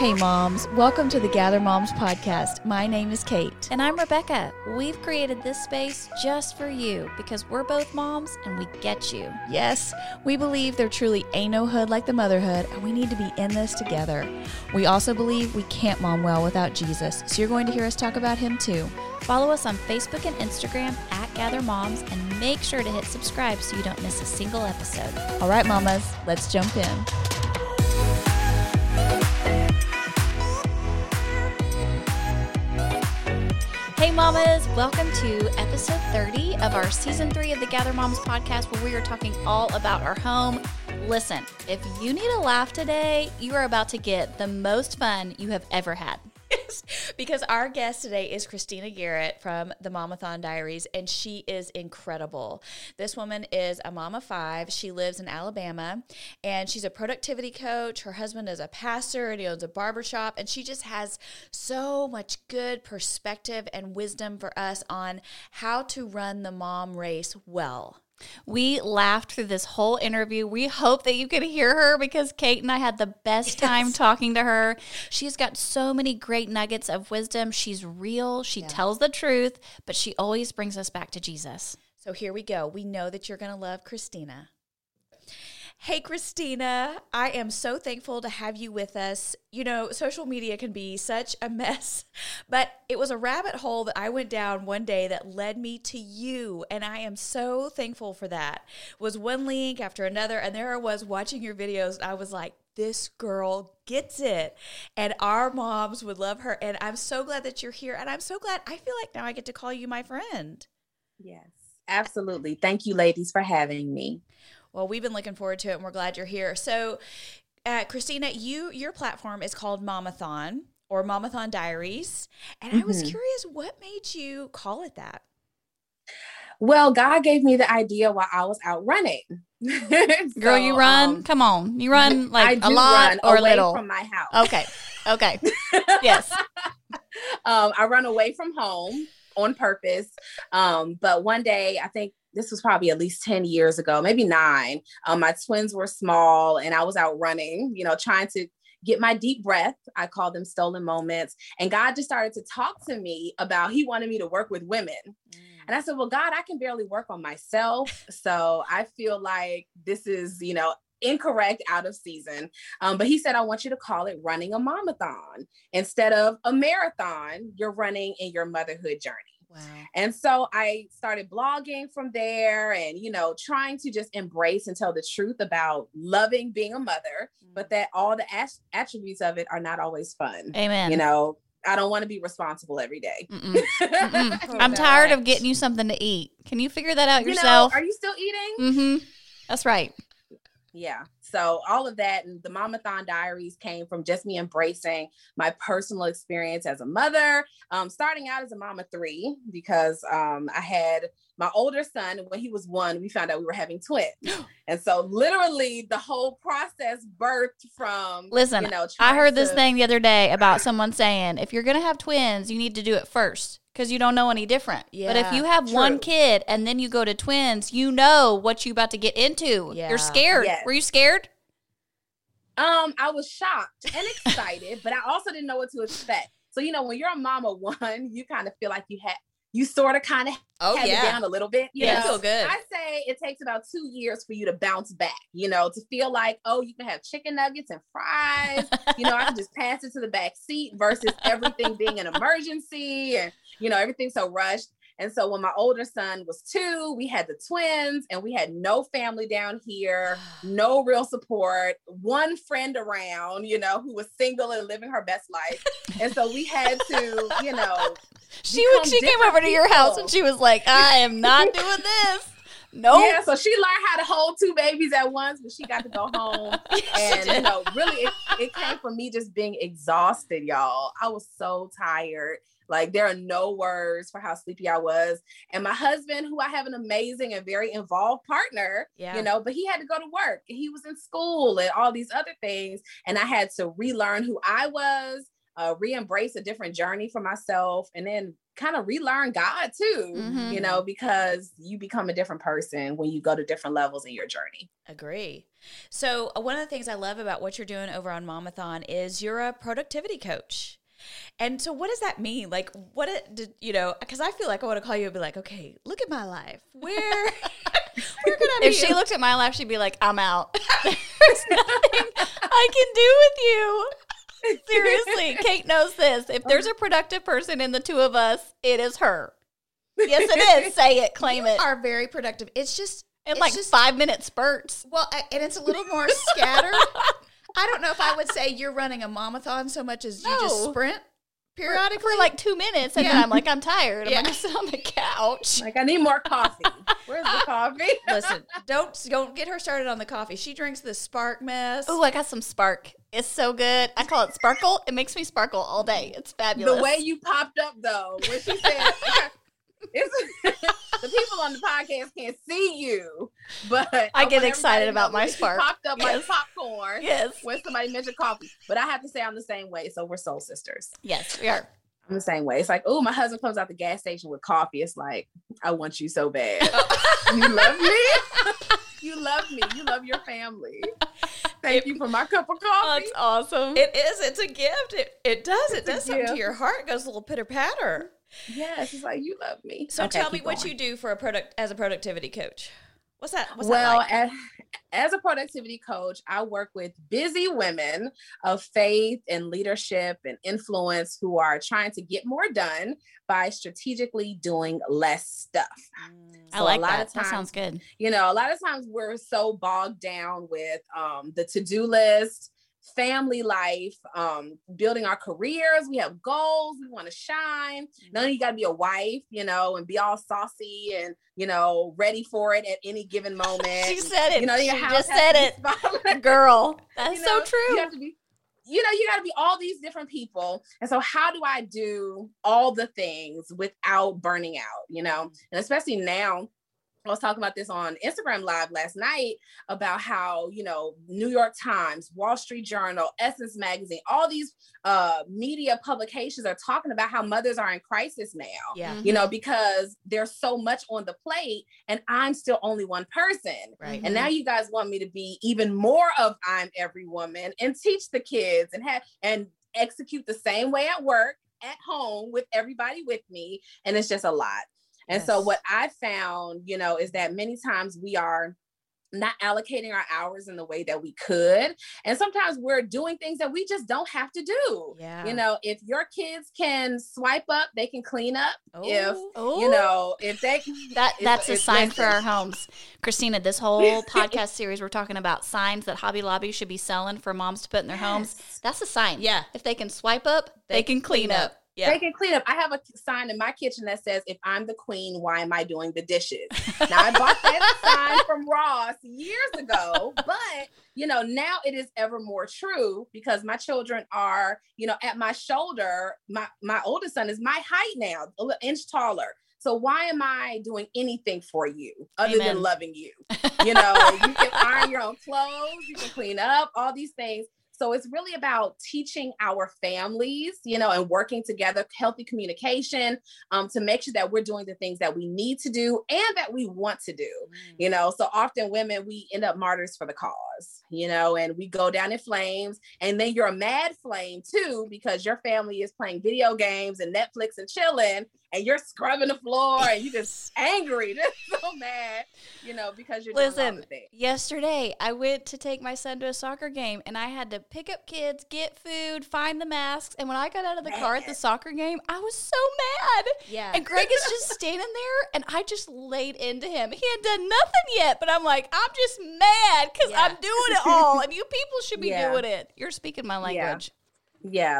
Hey, moms, welcome to the Gather Moms podcast. My name is Kate. And I'm Rebecca. We've created this space just for you because we're both moms and we get you. Yes, we believe there truly ain't no hood like the motherhood, and we need to be in this together. We also believe we can't mom well without Jesus, so you're going to hear us talk about him too. Follow us on Facebook and Instagram at Gather Moms and make sure to hit subscribe so you don't miss a single episode. All right, mamas, let's jump in. Hey, mamas, welcome to episode 30 of our season three of the Gather Moms podcast, where we are talking all about our home. Listen, if you need a laugh today, you are about to get the most fun you have ever had. because our guest today is Christina Garrett from the Mamathon Diaries, and she is incredible. This woman is a mama five. She lives in Alabama, and she's a productivity coach. Her husband is a pastor, and he owns a barbershop, and she just has so much good perspective and wisdom for us on how to run the mom race well. We laughed through this whole interview. We hope that you could hear her because Kate and I had the best time yes. talking to her. She's got so many great nuggets of wisdom. She's real, she yeah. tells the truth, but she always brings us back to Jesus. So here we go. We know that you're going to love Christina. Hey, Christina, I am so thankful to have you with us. You know, social media can be such a mess, but it was a rabbit hole that I went down one day that led me to you. And I am so thankful for that. It was one link after another. And there I was watching your videos. I was like, this girl gets it. And our moms would love her. And I'm so glad that you're here. And I'm so glad I feel like now I get to call you my friend. Yes, absolutely. Thank you, ladies, for having me. Well, we've been looking forward to it and we're glad you're here. So, uh, Christina, you your platform is called Mamathon or Mamathon Diaries. And mm-hmm. I was mm-hmm. curious what made you call it that? Well, God gave me the idea while I was out running. so, Girl, you run? Um, Come on. You run like a lot or a little from my house. Okay. Okay. yes. Um, I run away from home on purpose. Um, but one day, I think this was probably at least 10 years ago, maybe nine. Um, my twins were small and I was out running, you know, trying to get my deep breath. I call them stolen moments. And God just started to talk to me about He wanted me to work with women. Mm. And I said, Well, God, I can barely work on myself. So I feel like this is, you know, incorrect out of season. Um, but he said, I want you to call it running a mamathon. Instead of a marathon, you're running in your motherhood journey. Wow. And so I started blogging from there and, you know, trying to just embrace and tell the truth about loving being a mother, mm-hmm. but that all the as- attributes of it are not always fun. Amen. You know, I don't want to be responsible every day. Mm-mm. Mm-mm. I'm tired of getting you something to eat. Can you figure that out yourself? You know, are you still eating? Mm-hmm. That's right yeah so all of that and the mamathon diaries came from just me embracing my personal experience as a mother um, starting out as a mama three because um, i had my older son when he was one we found out we were having twins. And so literally the whole process birthed from listen you know i heard to- this thing the other day about someone saying if you're gonna have twins you need to do it first because you don't know any different. Yeah, but if you have true. one kid and then you go to twins, you know what you about to get into. Yeah. You're scared. Yes. Were you scared? Um, I was shocked and excited, but I also didn't know what to expect. So you know, when you're a mom of one, you kind of feel like you had you sort of kind of oh, have yeah. it down a little bit. You yeah, know? good. I say it takes about two years for you to bounce back, you know, to feel like, oh, you can have chicken nuggets and fries. you know, I can just pass it to the back seat versus everything being an emergency and, you know, everything so rushed. And so when my older son was two, we had the twins and we had no family down here, no real support, one friend around, you know, who was single and living her best life. And so we had to, you know, she she came over to your house and she was like, I am not doing this. No. Nope. Yeah, so she learned how to hold two babies at once, but she got to go home. and you know, really it, it came from me just being exhausted, y'all. I was so tired. Like there are no words for how sleepy I was. And my husband, who I have an amazing and very involved partner, yeah. you know, but he had to go to work. He was in school and all these other things. And I had to relearn who I was, uh, re-embrace a different journey for myself, and then kind of relearn God too, Mhm. you know, because you become a different person when you go to different levels in your journey. Agree. So uh, one of the things I love about what you're doing over on Momathon is you're a productivity coach. And so what does that mean? Like what it did you know, because I feel like I want to call you and be like, okay, look at my life. Where where could I be? If she looked at my life, she'd be like, I'm out. There's nothing I can do with you. Seriously, Kate knows this. If there's a productive person in the two of us, it is her. Yes, it is. Say it, claim you it. are very productive. It's just In it's like just, five minute spurts. Well, and it's a little more scattered. I don't know if I would say you're running a momathon so much as you just sprint For, periodically. for like two minutes, and Yeah. then I'm like, I'm tired. I'm Yeah. gonna sit on the couch. Like I need more coffee. Where's the coffee? Listen, don't don't get her started on the coffee. She drinks the Spark mess. Oh, I got some spark. It's so good. I call it sparkle. It makes me sparkle all day. It's fabulous. The way you popped up though, when she said the people on the podcast can't see you, but I oh, get excited about my spark. Popped up Yes. like popcorn yes, when somebody mentioned coffee. But I have to say I'm the same way. So we're soul sisters. yes, we are. I'm the same way. It's like, oh, my husband comes out the gas station with coffee. It's like, I want you so bad. you love me. you love me. You love your family. Thank you for my cup of coffee. That's awesome. It is. It's a gift. It, it does. It It's a does something to your heart. It goes a little pitter patter. yes, it's like you love me. So Okay, tell me keep what you do for a product as a productivity coach. What's that? What's well, that like? as, as a productivity coach, I work with busy women of faith and leadership and influence who are trying to get more done by strategically doing less stuff. I so a like lot that. of that sounds good. You know, a lot of times we're so bogged down with um, the to do list, family life, um, building our careers. We have goals. We want to shine. None of you got to be a wife, you know, and be all saucy and you know ready for it at any given moment. She said it. You know, your she just said it. Girl, that's You so true. You have to be, you know, you got to be all these different people. And so, how do I do all the things without burning out? You know, and especially now. I was talking about this on Instagram Live last night about how, you know, New York Times, Wall Street Journal, Essence Magazine, all these uh, media publications are talking about how mothers are in crisis now yeah. Mhm. you know, because there's so much on the plate and I'm still only one person. Right. And now you guys want me to be even more of I'm every woman and teach the kids and have and execute the same way at work, at home with everybody with me. And it's just a lot. And so what I found, you know, is that many times we are not allocating our hours in the way that we could. And sometimes we're doing things that we just don't have to do. Yeah. You know, if your kids can swipe up, they can clean up. If Oh. Oh, you know, if they that it's- that's a it's- sign for our homes. Christina, this whole podcast series we're talking about signs that Hobby Lobby should be selling for moms to put in their homes. That's a sign. Yeah. If they can swipe up, they, can clean up. Yeah. They can clean up. I have a sign in my kitchen that says, "If I'm the queen, why am I doing the dishes?" now I bought that sign from Ross years ago, but you know now it is ever more true because my children are, you know, at my shoulder. My my oldest son is my height now, a little inch taller. So why am I doing anything for you other Amen. than loving you? You know, you can iron your own clothes, you can clean up, all these things. So it's really about teaching our families, you know, and working together, healthy communication, um, to make sure that we're doing the things that we need to do and that we want to do. You know, so often women we end up martyrs for the cause, you know, and we go down in flames, and then you're a mad flame too because your family is playing video games and Netflix and chilling, and you're scrubbing the floor and you just angry, just so mad, you know, because you're doing all Listen, yesterday I went to take my son to a soccer game and I had to pick up kids, get food, find the masks. And when I got out of the car at the soccer game, I was so mad. Yeah. And Greg is just standing there, and I just laid into him. He had done nothing yet, but I'm like, I'm just mad because Yeah. I'm doing it all, and you people should be Yeah. doing it. You're speaking my language. Yeah,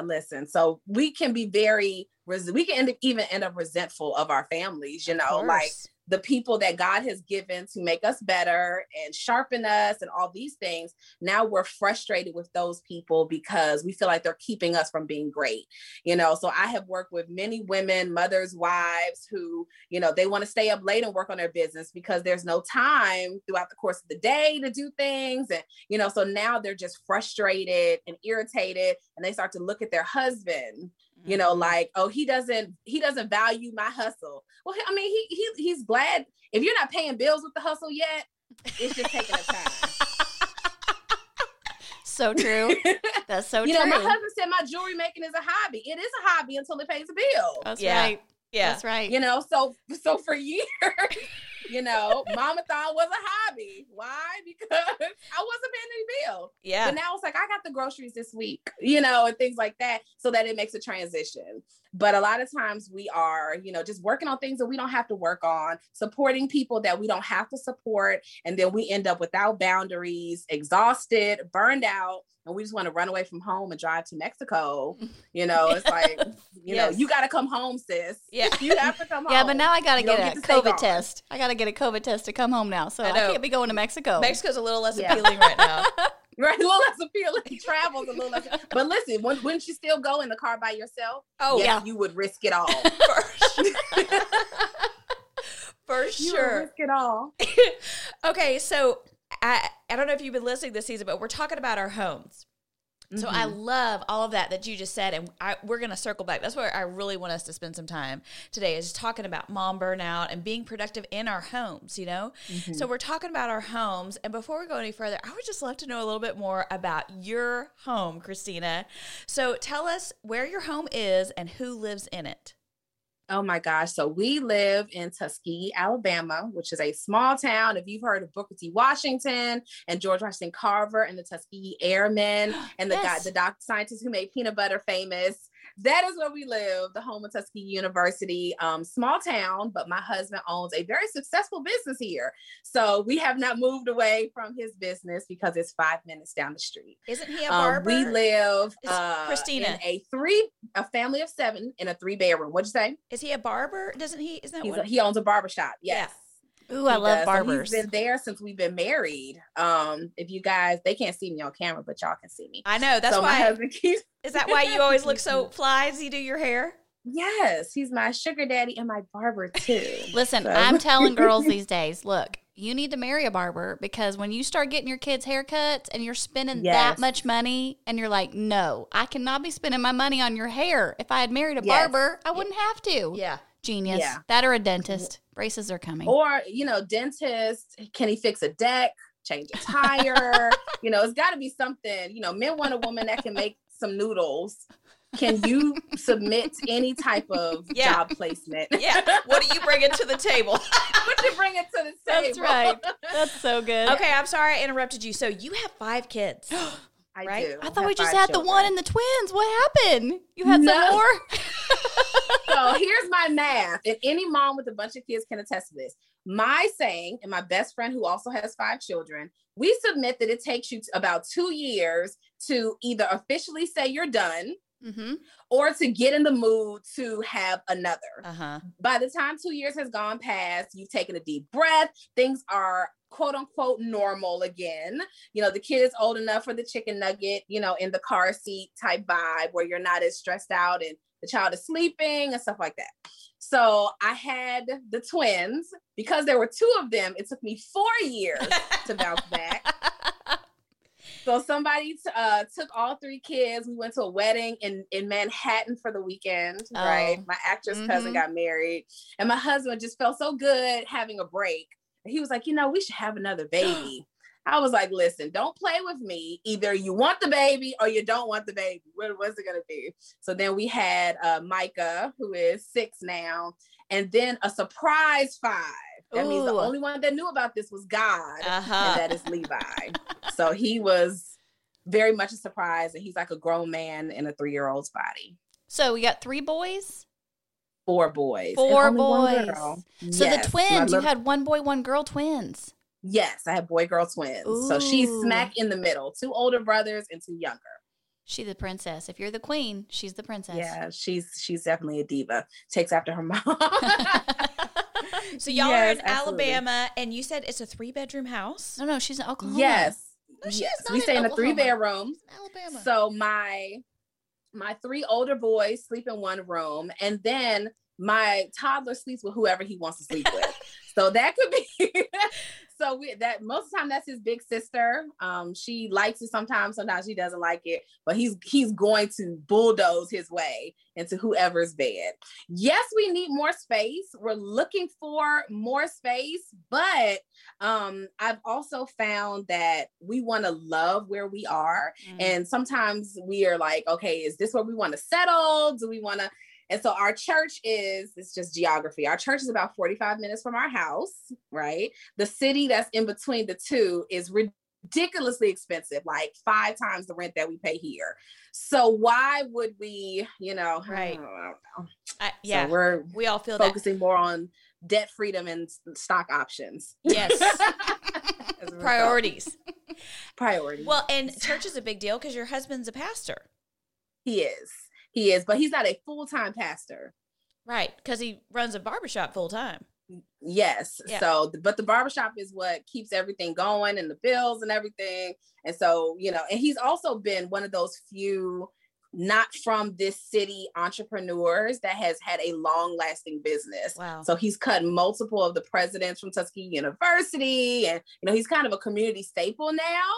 listen. So we can be very res- we can end up, even end up resentful of our families, you know, like. The people that God has given to make us better and sharpen us and all these things. Now we're frustrated with those people because we feel like they're keeping us from being great. You know, so I have worked with many women, mothers, wives who, you know, they want to stay up late and work on their business because there's no time throughout the course of the day to do things. And, you know, so now they're just frustrated and irritated and they start to look at their husband You know, Mhm. like, oh, he doesn't he doesn't value my hustle. Well, I mean, he, he he's glad if you're not paying bills with the hustle yet, it's just taking a time. So true. That's so true. you true. know, my husband said my jewelry making is a hobby. It is a hobby until it pays a bill. That's Yeah. right. Yeah. That's right. You know, so so for years, you know, Mamathon was a hobby. Why? Because I wasn't paying any bill. Yeah. But now it's like I got the groceries this week, you know, and things like that, so that it makes a transition. But a lot of times we are, you know, just working on things that we don't have to work on, supporting people that we don't have to support, and then we end up without boundaries, exhausted, burned out, and we just want to run away from home and drive to Mexico. You know, it's like, you Yes. know, you got to come home, sis. Yeah. you have to come home. Yeah, but now I gotta get get a to stay COVID test. I gotta get a COVID test to come home now, so I I, can't be going to Mexico. Mexico's a little less Yeah. appealing right now. right, a little less appealing. Travels a little less. But listen, wouldn't wouldn't you still go in the car by yourself? Oh, yes, yeah. you would risk it all. for sure. For You would sure. risk it all. okay, so I I don't know if you've been listening this season, but we're talking about our homes. So I Mhm. love all of that that you just said, and I, we're going to circle back. That's where I really want us to spend some time today is talking about mom burnout and being productive in our homes. You know, Mm-hmm. so we're talking about our homes, and before we go any further, I would just love to know a little bit more about your home, Christina. So tell us where your home is and who lives in it. Oh my gosh. So we live in Tuskegee, Alabama, which is a small town. If you've heard of Booker T. Washington and George Washington Carver and the Tuskegee Airmen and the guy, the doc scientists who made peanut butter famous, that is where we live, the home of Tuskegee University. Um, small town, but my husband owns a very successful business here. So we have not moved away from his business because it's five minutes down the street. Isn't he a Um, barber? we live uh, Christina. in a three, a family of seven in a three bedroom. What'd you say? Is he a barber? Doesn't he? Isn't that He's what? a, he owns a barber shop. Yes. Ooh, I love does. So barbers. he's been there since we've been married. Um, if you guys, they can't see me on camera, but y'all can see me. I know. That's so my why. husband keeps. Is that why you always look so fly as you do your hair? Yes, he's my sugar daddy and my barber too. Listen, So- I'm telling girls these days, look, you need to marry a barber because when you start getting your kids haircuts and you're spending that much money and you're like, no, I cannot be spending my money on your hair. If I had married a Yes. barber, I wouldn't have to. Yeah. Genius. Yeah. That or a dentist. Braces are coming. or you know, dentist. Can he fix a deck? Change a tire? you know, it's got to be something. You know, men want a woman that can make some noodles. Can you submit any type of Yeah. job placement? Yeah. What do you bring it to the table? what do you bring it to the table? That's right. That's so good. okay, I'm sorry I interrupted you. So you have five kids. I Right? do. I thought we just had the one and the twins. What happened? You had No. some more? so here's my math, and any mom with a bunch of kids can attest to this. My saying, and my best friend who also has five children, we submit that it takes you about two years to either officially say you're done mm-hmm. or to get in the mood to have another. Uh huh. By the time two years has gone past, you've taken a deep breath, things are quote unquote normal again. You know, the kid is old enough for the chicken nugget, you know, in the car seat type vibe where you're not as stressed out and the child is sleeping and stuff like that. So I had the twins because there were two of them. It took me four years to bounce back. So somebody t- uh, took all three kids. We went to a wedding in in Manhattan for the weekend. Oh. Right, my actress cousin Mhm. got married, and my husband just felt so good having a break. He was like, you know, we should have another baby. I was like, listen, don't play with me. Either you want the baby or you don't want the baby. What was it gonna be? So then we had uh, Micah, who is six now, and then a surprise five. That means the only one that knew about this was God Uh and that is Levi. so he was very much a surprise, and he's like a grown man in a three year old's body. So we got three boys. Four boys. Four boys. So Yes, the twins, you had one boy, one girl twins. Yes, I have boy girl twins. So she's smack in the middle. Two older brothers and two younger. She's the princess. If you're the queen, she's the princess. Yeah, she's she's definitely a diva. Takes after her mom. So y'all are in absolutely. Alabama, and you said it's a three bedroom house. no, no, she's in Oklahoma. yes. No, she yes. is not We in stay in a three bedroom. Alabama. So my my three older boys sleep in one room, and then my toddler sleeps with whoever he wants to sleep with. so that could be. so we that most of the time that's his big sister. Um, she likes it sometimes, sometimes she doesn't like it, but he's he's going to bulldoze his way into whoever's bed. Yes, we need more space. We're looking for more space, but um, I've also found that we want to love where we are, mm. and sometimes we are like, okay, is this where we want to settle? Do we want to? And so our church is, it's just geography. Our church is about 45 minutes from our house, right? The city that's in between the two is ridiculously expensive, like five times the rent that we pay here. So why would we, you know, right? I, yeah, so we're we all feel focusing that. more on debt freedom and stock options. Yes, priorities. Priorities. Well, and church is a big deal because your husband's a pastor. He is. He is, but he's not a full time pastor. Right, because he runs a barbershop full time. Yes. Yeah. So, but the barbershop is what keeps everything going and the bills and everything. And so, you know, and he's also been one of those few not from this city entrepreneurs that has had a long lasting business. Wow. So he's cut multiple of the presidents from Tuskegee University and you know he's kind of a community staple now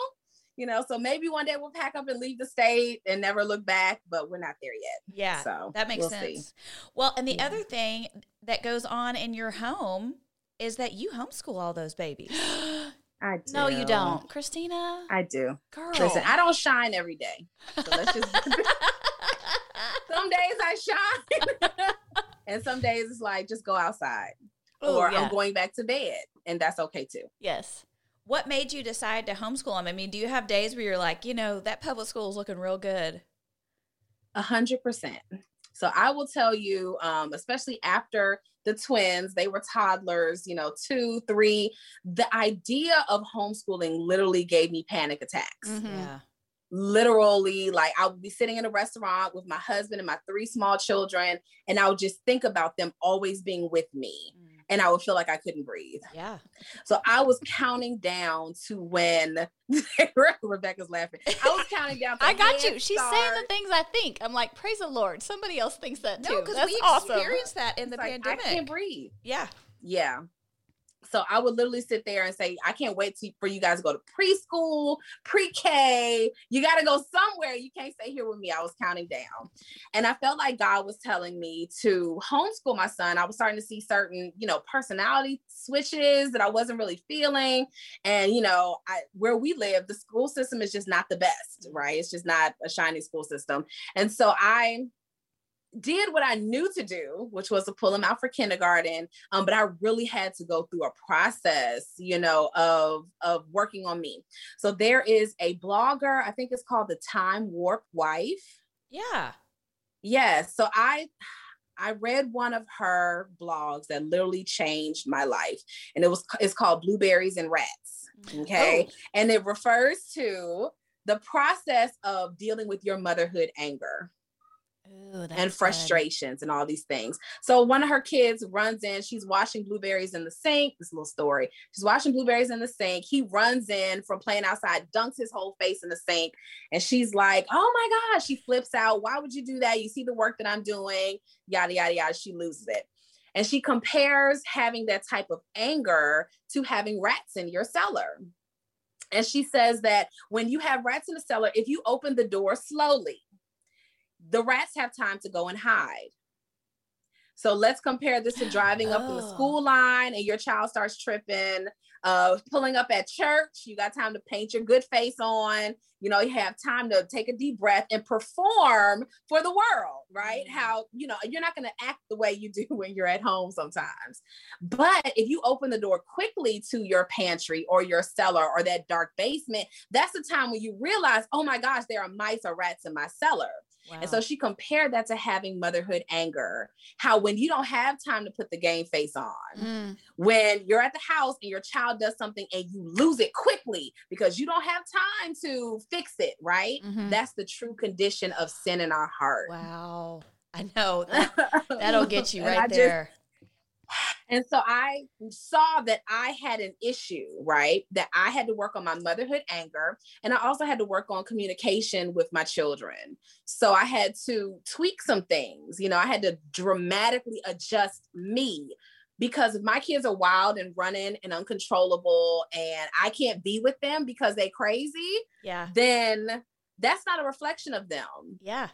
you know so maybe one day we'll pack up and leave the state and never look back but we're not there yet yeah so that makes we'll sense see. well and the yeah. other thing that goes on in your home is that you homeschool all those babies I do. No, you don't, Christina. I do. Girl, listen, I don't shine every day. So let's just. some days I shine, and some days it's like just go outside, Ooh, or yeah. I'm going back to bed, and that's okay too. Yes. What made you decide to homeschool them? I mean, do you have days where you're like, you know, that public school is looking real good? A hundred percent. So I will tell you, um, especially after the twins, they were toddlers, you know, two, three. The idea of homeschooling literally gave me panic attacks. Mm-hmm. Yeah. Literally, like I would be sitting in a restaurant with my husband and my three small children, and I would just think about them always being with me. Mm and I would feel like I couldn't breathe. Yeah. So I was counting down to when Rebecca's laughing. I was counting down. I got you. She's start. saying the things I think. I'm like, praise the Lord. Somebody else thinks that too. No, because we awesome. experienced that in the it's pandemic. I can't breathe. Yeah. Yeah. So I would literally sit there and say, I can't wait to, for you guys to go to preschool, pre K. You got to go somewhere. You can't stay here with me. I was counting down. And I felt like God was telling me to homeschool my son. I was starting to see certain, you know, personality switches that I wasn't really feeling. And, you know, I, where we live, the school system is just not the best, right? It's just not a shiny school system. And so I, did what I knew to do, which was to pull him out for kindergarten. Um, but I really had to go through a process, you know, of of working on me. So there is a blogger, I think it's called the Time Warp Wife. Yeah. Yes. So I I read one of her blogs that literally changed my life, and it was it's called Blueberries and Rats. Okay, oh. and it refers to the process of dealing with your motherhood anger. Ooh, and frustrations good. and all these things. So one of her kids runs in, she's washing blueberries in the sink. This little story. She's washing blueberries in the sink. He runs in from playing outside, dunks his whole face in the sink. And she's like, Oh my gosh, she flips out. Why would you do that? You see the work that I'm doing, yada, yada, yada. She loses it. And she compares having that type of anger to having rats in your cellar. And she says that when you have rats in the cellar, if you open the door slowly, the rats have time to go and hide. So let's compare this to driving up oh. in the oh. school line and your child starts tripping, uh, pulling up at church. You got time to paint your good face on. You know, you have time to take a deep breath and perform for the world, right? Mm-hmm. How, you know, you're not going to act the way you do when you're at home sometimes. But if you open the door quickly to your pantry or your cellar or that dark basement, that's the time when you realize, oh my gosh, there are mice or rats in my cellar. Wow. And so she compared that to having motherhood anger. How when you don't have time to put the game face on, mm. when you're at the house and your child does something and you lose it quickly because you don't have time to fix it, right? Mm-hmm. That's the true condition of sin in our heart. Wow. I know that, will get you right there. Just, and so I saw that I had an issue, right? That I had to work on my motherhood anger. And I also had to work on communication with my children. So I had to tweak some things. You know, I had to dramatically adjust me because if my kids are wild and running and uncontrollable and I can't be with them because they crazy, Yeah. then that's not a reflection of them. Yeah.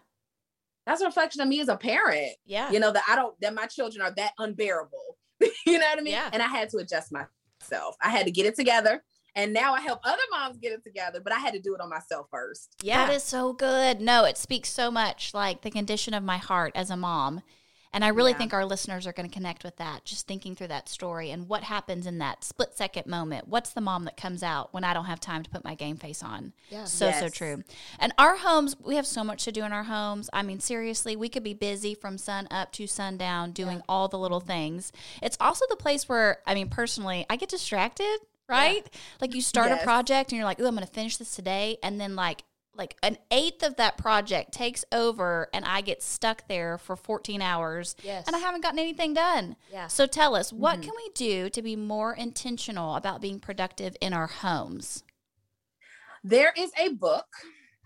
That's a reflection of me as a parent. Yeah. You know, that I don't that my children are that unbearable. you know what I mean? Yeah. And I had to adjust myself. I had to get it together. And now I help other moms get it together, but I had to do it on myself first. yeah. That is so good. No, it speaks so much like the condition of my heart as a mom. And I really Yeah. think our listeners are going to connect with that, just thinking through that story and what happens in that split second moment. What's the mom that comes out when I don't have time to put my game face on? Yeah. So, so true. And our homes, we have so much to do in our homes. I mean, seriously, we could be busy from sun up to sundown doing all the little things. It's also the place where, I mean, personally, I get distracted, right? Like you start a project and you're like, oh, I'm going to finish this today. And then, like, like an eighth of that project takes over and I get stuck there for 14 hours Yes. and I haven't gotten anything done. Yeah. So tell us, what can we do to be more intentional about being productive in our homes? There is a book.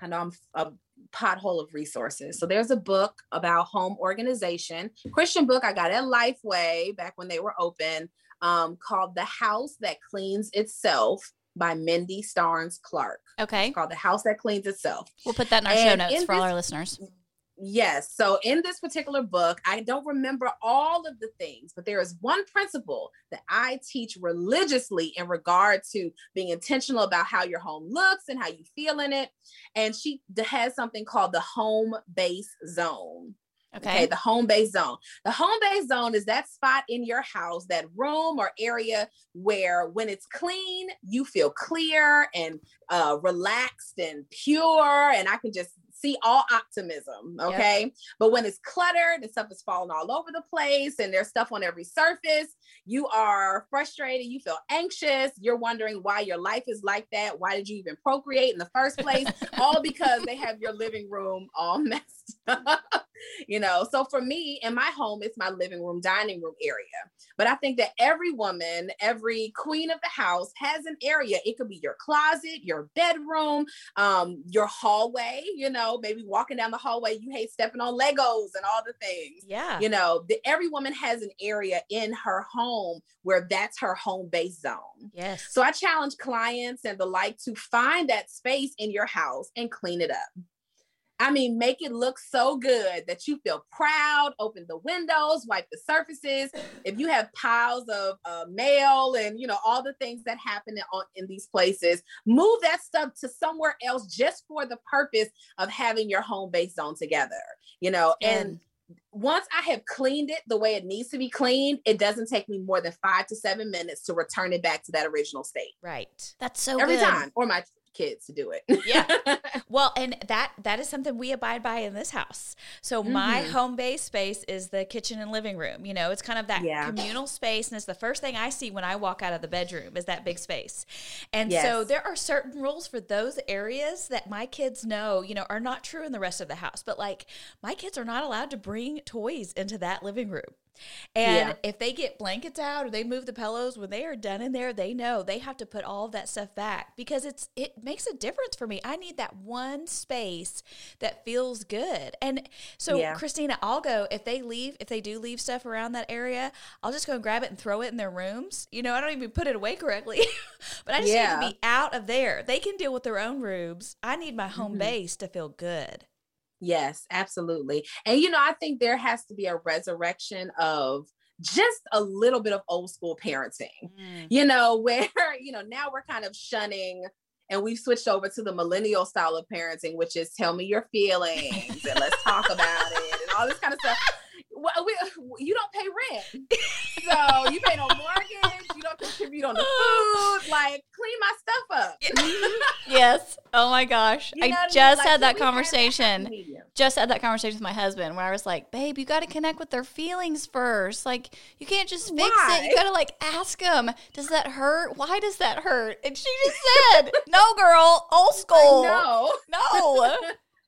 I know I'm a pothole of resources. So there's a book about home organization, Christian book I got at Lifeway back when they were open, um, called The House That Cleans Itself by Mindy Starns Clark. Okay. It's called The House That Cleans Itself. We'll put that in our show notes for all our listeners. Yes. So in this particular book, I don't remember all of the things, but there is one principle that I teach religiously in regard to being intentional about how your home looks and how you feel in it. And she has something called the home base zone. Okay. the home base zone. The home base zone is that spot in your house, that room or area where when it's clean, you feel clear and uh, relaxed and pure. And I can just see all optimism. Okay. But when it's cluttered and stuff is falling all over the place and there's stuff on every surface, you are frustrated. You feel anxious. You're wondering why your life is like that. Why did you even procreate in the first place? all because they have your living room all messed up. you know, so for me in my home, it's my living room, dining room area. But I think that every woman, every queen of the house has an area. It could be your closet, your bedroom, um, your hallway, you know, maybe walking down the hallway, you hate stepping on Legos and all the things. Yeah. You know, the, every woman has an area in her home where that's her home base zone. Yes. So I challenge clients and the like to find that space in your house and clean it up. I mean, make it look so good that you feel proud. Open the windows, wipe the surfaces. If you have piles of uh, mail and you know all the things that happen in, in these places, move that stuff to somewhere else just for the purpose of having your home base zone together. You know, and once I have cleaned it the way it needs to be cleaned, it doesn't take me more than five to seven minutes to return it back to that original state right. That's so every good. time, or my kids to do it. Yeah. Well, and that that is something we abide by in this house. So my Mhm. home base space is the kitchen and living room. You know, it's kind of that Yeah. communal space, and it's the first thing I see when I walk out of the bedroom is that big space. And so there are certain rules for those areas that my kids know, you know, are not true in the rest of the house. But like my kids are not allowed to bring toys into that living room. And Yeah. if they get blankets out or they move the pillows when they are done in there, they know they have to put all that stuff back because it's it makes a difference for me. I need that one space that feels good. And so Yeah. Christina, I'll go if they leave, if they do leave stuff around that area, I'll just go and grab it and throw it in their rooms. You know, I don't even put it away correctly. but I just Yeah. need to be out of there. They can deal with their own rooms. I need my home Mhm. base to feel good. Yes, absolutely. And you know, I think there has to be a resurrection of just a little bit of old school parenting. Mm. You know, where, you know, now we're kind of shunning and we've switched over to the millennial style of parenting, which is tell me your feelings and let's talk about it and all this kind of stuff. Well, we, you don't pay rent. So you pay no mortgage, you don't contribute on the food. Like, clean my stuff up. Yes. Oh my gosh. You know I mean? just Like, had that conversation. just had that conversation with my husband where I was like, babe, you got to connect with their feelings first. Like, you can't just fix it. You got to like ask them, does that hurt? Why does that hurt? And she just said, no, girl, old school. No. No.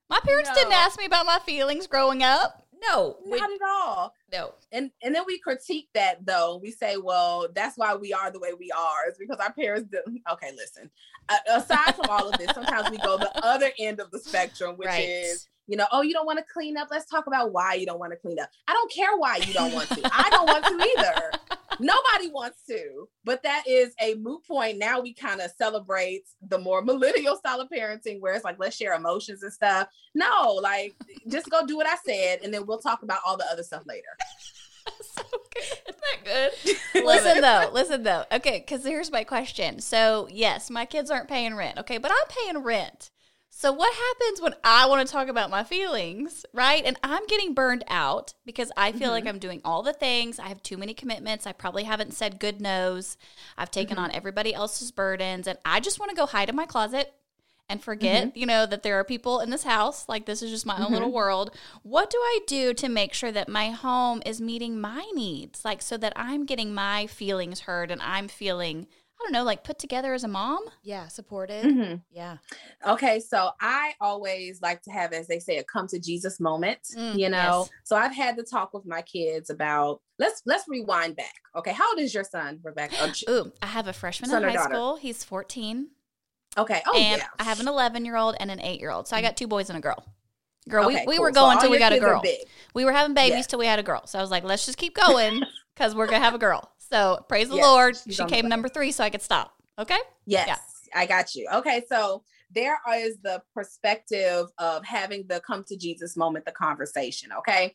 My parents didn't ask me about my feelings growing up. No, we, Not at all. no. And and then we critique that though. We say, well, that's why we are the way we are. It's because our parents didn't. Okay, listen. Uh, aside from all of this, sometimes we go the other end of the spectrum, which Right. is, you know, oh, you don't want to clean up. Let's talk about why you don't want to clean up. I don't care why you don't want to. I don't want to either. Nobody wants to, but that is a moot point. Now we kind of celebrate the more millennial style of parenting where it's like, let's share emotions and stuff. No, like just go do what I said, and then we'll talk about all the other stuff later. so good. Isn't that good? listen though, listen though. Okay, because here's my question. So yes, my kids aren't paying rent. Okay, but I'm paying rent. So what happens when I want to talk about my feelings, right? And I'm getting burned out because I feel mm-hmm. like I'm doing all the things. I have too many commitments. I probably haven't said good no's. I've taken mm-hmm. on everybody else's burdens and I just want to go hide in my closet and forget, mm-hmm. you know, that there are people in this house. Like this is just my own little mm-hmm. world. What do I do to make sure that my home is meeting my needs? Like so that I'm getting my feelings heard and I'm feeling don't know, like put together as a mom. Yeah, supported. Mm-hmm. Yeah. Okay, so I always like to have, as they say, a come to Jesus moment. Mm, you know, yes. so I've had to talk with my kids about let's let's rewind back. Okay, how old is your son, Rebecca? Oh, Ooh, I have a freshman in high school. He's fourteen. Okay. Oh, and yeah. I have an eleven year old and an eight year old. So I got two boys and a girl. Girl, okay, we, we cool. were going so till we got a girl. We were having babies yes. till we had a girl. So I was like, let's just keep going because we're gonna have a girl. So praise the yes, Lord. She came number three, so I could stop. Okay. Yes, yeah. I got you. Okay, so there is the perspective of having the come to Jesus moment, the conversation. Okay,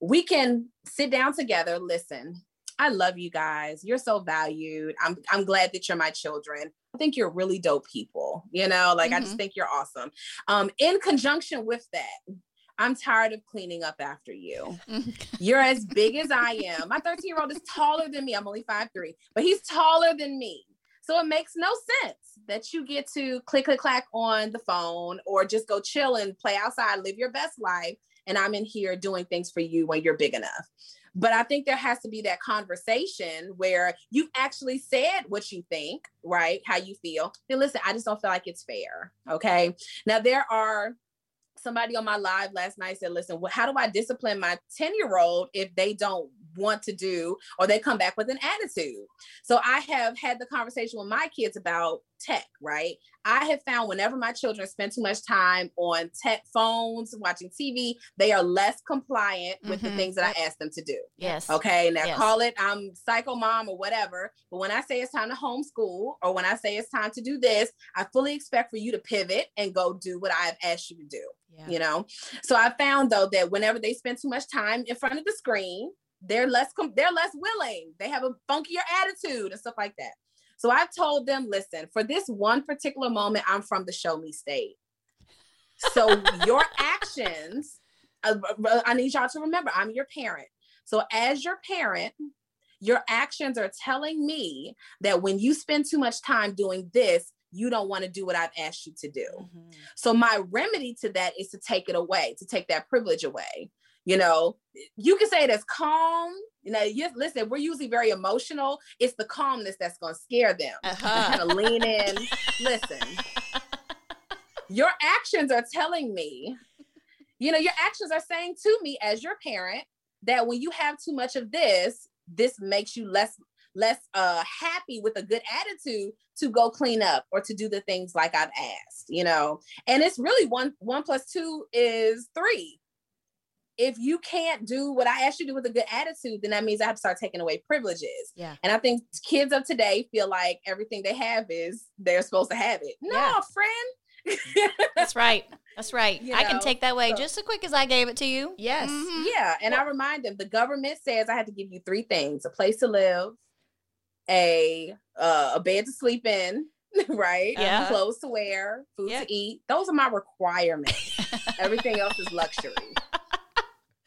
we can sit down together. Listen, I love you guys. You're so valued. I'm I'm glad that you're my children. I think you're really dope people. You know, like mm-hmm. I just think you're awesome. Um, in conjunction with that, I'm tired of cleaning up after you. You're as big as I am. My 13 year old is taller than me. I'm only five three, but he's taller than me. So it makes no sense that you get to click, click, clack on the phone or just go chill and play outside, live your best life. And I'm in here doing things for you when you're big enough. But I think there has to be that conversation where you've actually said what you think, right? How you feel. Then listen, I just don't feel like it's fair. Okay. Now, there are somebody on my live last night said, listen, how do I discipline my 10 year old if they don't want to do or they come back with an attitude? So I have had the conversation with my kids about tech, right? I have found whenever my children spend too much time on tech phones, watching TV, they are less compliant with mm-hmm. the things that I ask them to do. Yes. Okay. Now yes. call it I'm psycho mom or whatever. But when I say it's time to homeschool or when I say it's time to do this, I fully expect for you to pivot and go do what I've asked you to do. Yeah. You know? So I found though that whenever they spend too much time in front of the screen, they're less com- they're less willing. They have a funkier attitude and stuff like that. So I've told them, listen, for this one particular moment, I'm from the show me state. So your actions, uh, I need y'all to remember, I'm your parent. So as your parent, your actions are telling me that when you spend too much time doing this, you don't want to do what I've asked you to do. Mm-hmm. So my remedy to that is to take it away, to take that privilege away. You know, you can say it as calm. You know, you listen, we're usually very emotional. It's the calmness that's gonna scare them. Uh-huh. Kind of lean in. listen. Your actions are telling me, you know, your actions are saying to me as your parent that when you have too much of this, this makes you less less uh happy with a good attitude to go clean up or to do the things like I've asked, you know. And it's really one one plus two is three. If you can't do what I asked you to do with a good attitude, then that means I have to start taking away privileges. Yeah. And I think kids of today feel like everything they have is they're supposed to have it. No, yeah. friend. That's right. That's right. You I know, can take that way so, just as quick as I gave it to you. Yes. Mm-hmm. Yeah. And well, I remind them the government says I have to give you three things a place to live, a uh, a bed to sleep in, right? Yeah. Clothes to wear, food to eat. Those are my requirements. Everything else is luxury.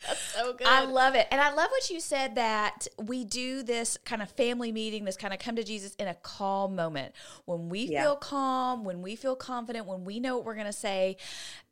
That's so good. I love it. And I love what you said that we do this kind of family meeting, this kind of come to Jesus in a calm moment. When we yeah. feel calm, when we feel confident, when we know what we're going to say,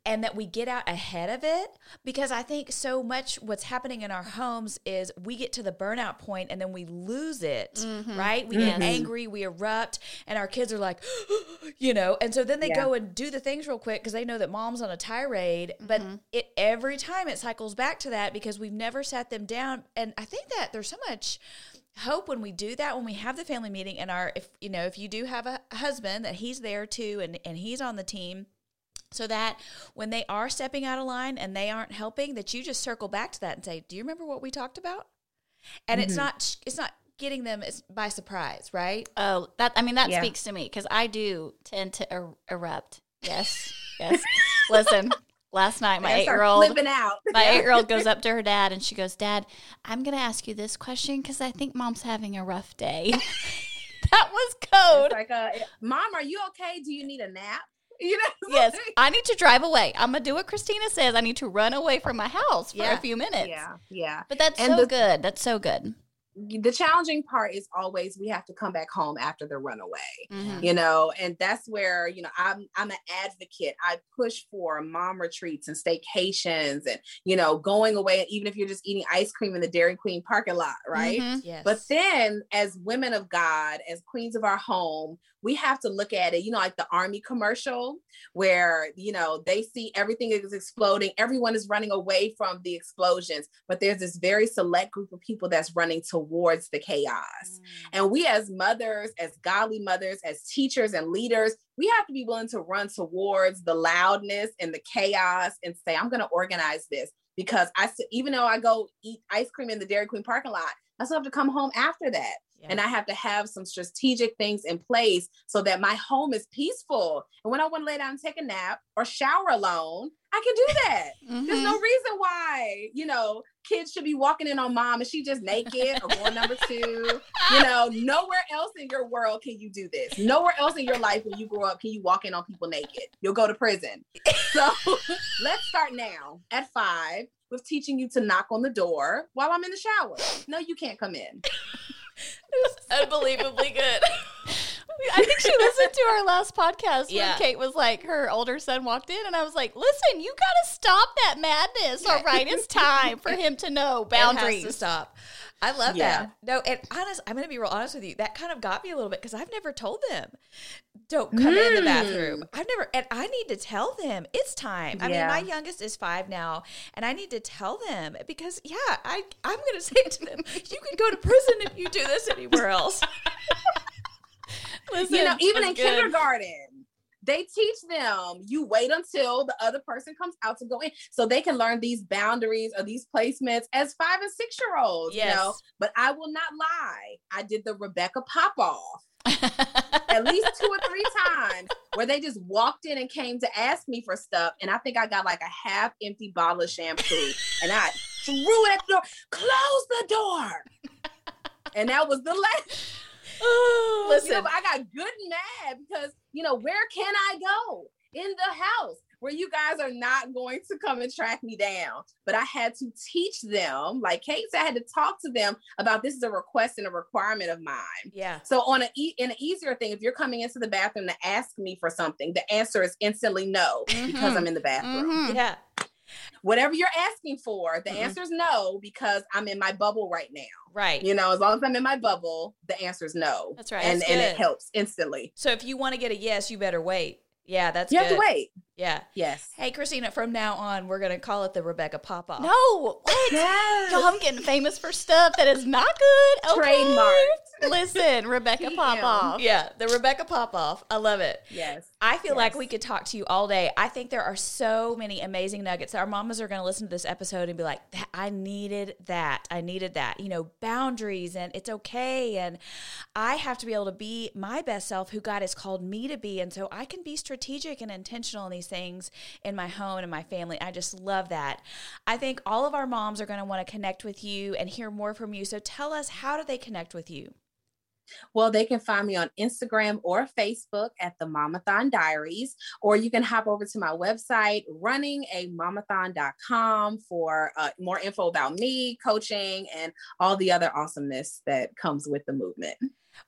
and that we get out ahead of it because I think so much what's happening in our homes is we get to the burnout point and then we lose it, mm-hmm. right? We mm-hmm. get angry, we erupt, and our kids are like, you know, and so then they yeah. go and do the things real quick because they know that mom's on a tirade. Mm-hmm. But it every time it cycles back to that because we've never sat them down. And I think that there's so much hope when we do that when we have the family meeting and our if you know if you do have a husband that he's there too and and he's on the team so that when they are stepping out of line and they aren't helping that you just circle back to that and say do you remember what we talked about and mm-hmm. it's not it's not getting them is by surprise, right? Oh, that I mean that Yeah. speaks to me because I do tend to er- erupt. Yes, yes. Listen, last night my eight year old flipping out. my eight year old goes up to her dad and she goes, Dad, I'm going to ask you this question because I think mom's having a rough day. that was It's code. like, uh, mom, are you okay? Do you need a nap? You know? Yes, I need to drive away. I'm going to do what Christina says. I need to run away from my house for Yeah. a few minutes. Yeah, yeah. But that's And so the- good. That's so good. The challenging part is always we have to come back home after the runaway. Mhm. you know and that's where you know i'm i'm an advocate i push for mom retreats and staycations and you know going away even if you're just eating ice cream in the dairy queen parking lot right Mhm. Yes. but then as women of god as queens of our home we have to look at it you know like the army commercial where you know they see everything is exploding everyone is running away from the explosions but there's this very select group of people that's running towards the chaos Mm. and we, as mothers, as godly mothers, as teachers and leaders, we have to be willing to run towards the loudness and the chaos and say, I'm going to organize this because I, even though I go eat ice cream in the Dairy Queen parking lot, I still have to come home after that. Yeah. And I have to have some strategic things in place so that my home is peaceful. And when I want to lay down and take a nap or shower alone, I can do that. There's Mhm. no reason why, you know, kids should be walking in on mom and she just naked or going number two. You know, nowhere else in your world can you do this. Nowhere else in your life when you grow up can you walk in on people naked. You'll go to prison. So let's start now at five with teaching you to knock on the door while I'm in the shower. No, you can't come in. unbelievably good. I think she listened to our last podcast Yeah. when Kate was like, her older son walked in, and I was like, listen, you got to stop that madness. All right, it's time for him to know It has to stop. I love Yeah. that. No, and honest, I'm going to be real honest with you. That kind of got me a little bit because I've never told them, don't come in the bathroom. Mm. I've never, and I need to tell them it's time. I mean, my youngest is five now, and I need to tell them because, yeah, I, I'm going to say to them, you can go to prison if you do this anywhere else. Listen, you know, even in good. kindergarten, they teach them you wait until the other person comes out to go in so they can learn these boundaries or these placements as five and six year olds, you know. Yes. But I will not lie. I did the Rebecca pop off at least two or three times where they just walked in and came to ask me for stuff. And I think I got like a half empty bottle of shampoo and I threw it at the door, close the door. And that was the last. Listen, You know, I got good and mad because, you know, where can I go? In the house where you guys are not going to come and track me down. But I had to teach them, like Kate said, I had to talk to them about this is a request and a requirement of mine. yeah. So on a e- an easier thing, if you're coming into the bathroom to ask me for something, the answer is instantly no because Mhm. I'm in the bathroom. Mhm. Yeah. Whatever you're asking for, the Mhm. answer is no because I'm in my bubble right now. Right. You know, as long as I'm in my bubble, the answer is no. That's right. And That's and it helps instantly. So if you want to get a yes, you better wait. Yeah, that's You good. have to wait. Yeah. Yes. Hey, Christina, from now on, we're going to call it the Rebecca Pop Off. No, what? Yes. Y'all, I'm getting famous for stuff that is not good. Okay? Trademarked. Listen, Rebecca TM. Popoff. Yeah, the Rebecca Pop Off. I love it. Yes. I feel like we could talk to you all day. I think there are so many amazing nuggets. Our mamas are going to listen to this episode and be like, I needed that. I needed that. You know, boundaries and it's okay. And I have to be able to be my best self who God has called me to be. And so I can be strategic and intentional in these things in my home and my family. I just love that. I think all of our moms are going to want to connect with you and hear more from you. So tell us, how do they connect with you? Well, they can find me on Instagram or Facebook at the Mamathon Diaries, or you can hop over to my website, runningamamathon.com, for uh, more info about me, coaching, and all the other awesomeness that comes with the movement.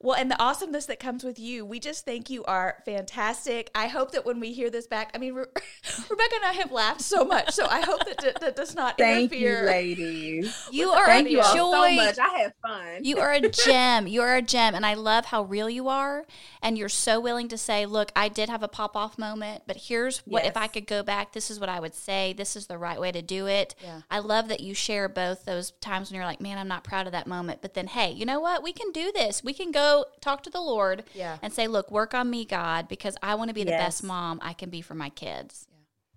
Well, and the awesomeness that comes with you, we just think you are fantastic. I hope that when we hear this back, I mean, Re- Rebecca and I have laughed so much, so I hope that that, that does not Thank you, interfere. ladies. You With the are Thank a you joy. so much. I have fun. You are a gem. You are a gem. And I love how real you are. And you're so willing to say, look, I did have a pop off moment, but here's what, if I could go back, this is what I would say. This is the right way to do it. Yeah. I love that you share both those times when you're like, man, I'm not proud of that moment. But then, hey, you know what? We can do this. We can go talk to the Lord Yeah. and say, look, work on me, God, because I want to be the best mom I can be for my kids.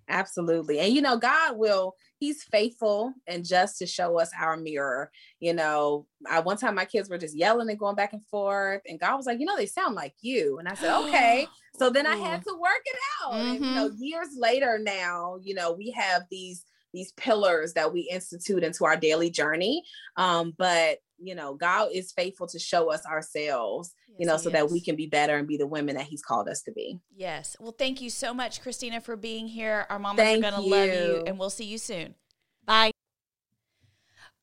Absolutely. And you know, God will, He's faithful and just to show us our mirror. You know, I one time my kids were just yelling and going back and forth, and God was like, you know, they sound like you. And I said, okay. So then I had to work it out. Mm-hmm. And you know, mm-hmm. years later now, you know, we have these these pillars that we institute into our daily journey. Um, but you know, God is faithful to show us ourselves, yes, you know, so is. that we can be better and be the women that He's called us to be. Yes. Well, thank you so much, Christina, for being here. Our mamas thank are going to love you, and we'll see you soon. Bye.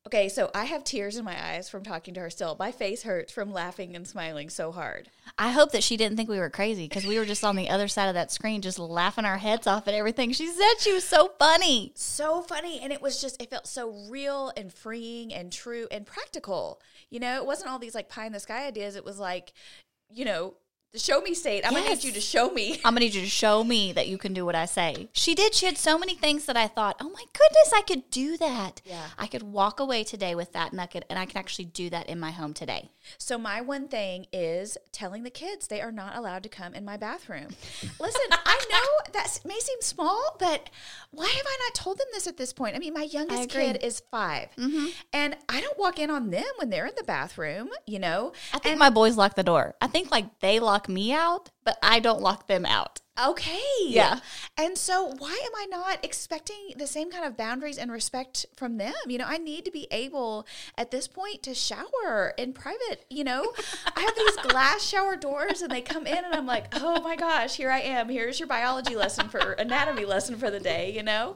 Okay, so I have tears in my eyes from talking to her still. My face hurts from laughing and smiling so hard. I hope that she didn't think we were crazy because we were just on the other side of that screen, just laughing our heads off at everything she said. She was so funny. So funny. And it was just, it felt so real and freeing and true and practical. You know, it wasn't all these like pie in the sky ideas. It was like, you know, the show me state. I'm yes. gonna need you to show me. I'm gonna need you to show me that you can do what I say. She did. She had so many things that I thought, oh my goodness, I could do that. Yeah. I could walk away today with that nugget and I can actually do that in my home today. So my one thing is telling the kids they are not allowed to come in my bathroom. Listen, I know that may seem small, but why have I not told them this at this point? I mean, my youngest kid is 5 mm-hmm. and I don't walk in on them when they're in the bathroom. You know, I think and, my boys lock the door. I think like they lock me out, but I don't lock them out. Okay. Yeah. And so why am I not expecting the same kind of boundaries and respect from them? You know, I need to be able at this point to shower in private, you know. I have these glass shower doors and they come in and I'm like, "Oh my gosh, here I am. Here's your biology lesson for anatomy lesson for the day," you know?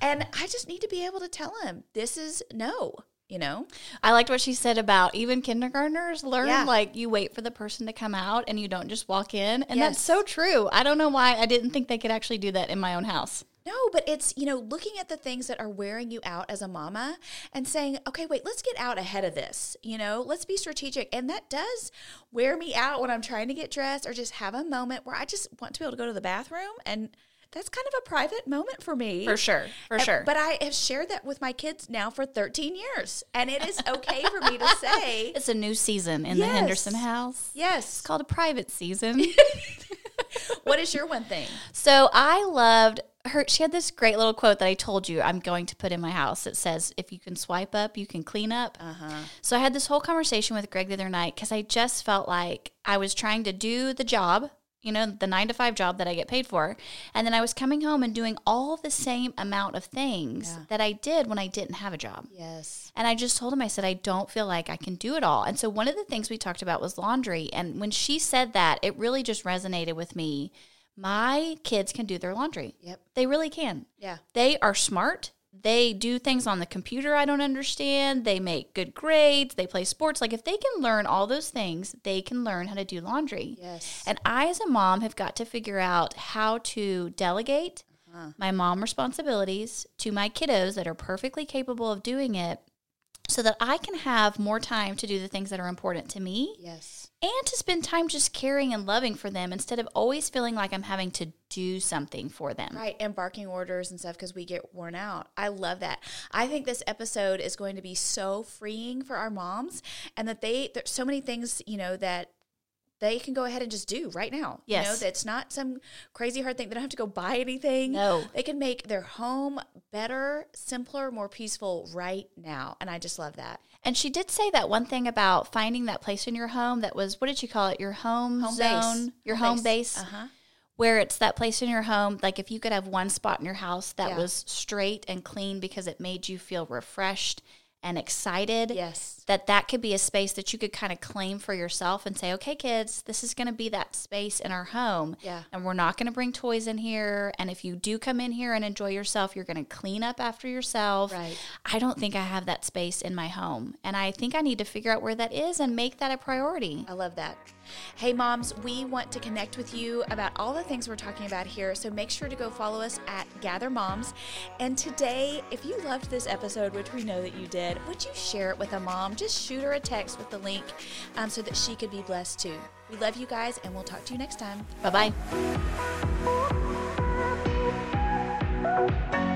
And I just need to be able to tell him, "This is no." You know i liked what she said about even kindergartners learn yeah. like you wait for the person to come out and you don't just walk in and yes. that's so true i don't know why i didn't think they could actually do that in my own house no, but it's, you know, looking at the things that are wearing you out as a mama and saying, okay, wait, let's get out ahead of this. You know, let's be strategic. And that does wear me out when I'm trying to get dressed or just have a moment where I just want to be able to go to the bathroom and that's kind of a private moment for me. For sure. For sure. But I have shared that with my kids now for 13 years. And it is okay for me to say. It's a new season in yes. the Henderson house. Yes. It's called a private season. what is your one thing? So I loved her. She had this great little quote that I told you I'm going to put in my house. It says, if you can swipe up, you can clean up. Uh-huh. So I had this whole conversation with Greg the other night because I just felt like I was trying to do the job you know, the nine to five job that I get paid for. And then I was coming home and doing all the same amount of things yeah. that I did when I didn't have a job. Yes. And I just told him, I said, I don't feel like I can do it all. And so one of the things we talked about was laundry. And when she said that, it really just resonated with me. My kids can do their laundry. Yep. They really can. Yeah. They are smart they do things on the computer I don't understand. They make good grades. They play sports. Like, if they can learn all those things, they can learn how to do laundry. Yes. And I, as a mom, have got to figure out how to delegate uh-huh. my mom responsibilities to my kiddos that are perfectly capable of doing it so that I can have more time to do the things that are important to me. Yes. And to spend time just caring and loving for them instead of always feeling like I'm having to do something for them. Right. And barking orders and stuff because we get worn out. I love that. I think this episode is going to be so freeing for our moms and that they, there's so many things, you know, that they can go ahead and just do right now. Yes. You know, that's not some crazy hard thing. They don't have to go buy anything. No. They can make their home better, simpler, more peaceful right now. And I just love that. And she did say that one thing about finding that place in your home that was, what did she call it? Your home, home zone, base. your home, home base. base. Uh-huh where it's that place in your home like if you could have one spot in your house that yeah. was straight and clean because it made you feel refreshed and excited. Yes. That that could be a space that you could kind of claim for yourself and say, "Okay, kids, this is going to be that space in our home." Yeah. And we're not going to bring toys in here, and if you do come in here and enjoy yourself, you're going to clean up after yourself. Right. I don't think I have that space in my home, and I think I need to figure out where that is and make that a priority. I love that. Hey, moms, we want to connect with you about all the things we're talking about here. So make sure to go follow us at Gather Moms. And today, if you loved this episode, which we know that you did, would you share it with a mom? Um, just shoot her a text with the link um, so that she could be blessed too. We love you guys, and we'll talk to you next time. Bye bye.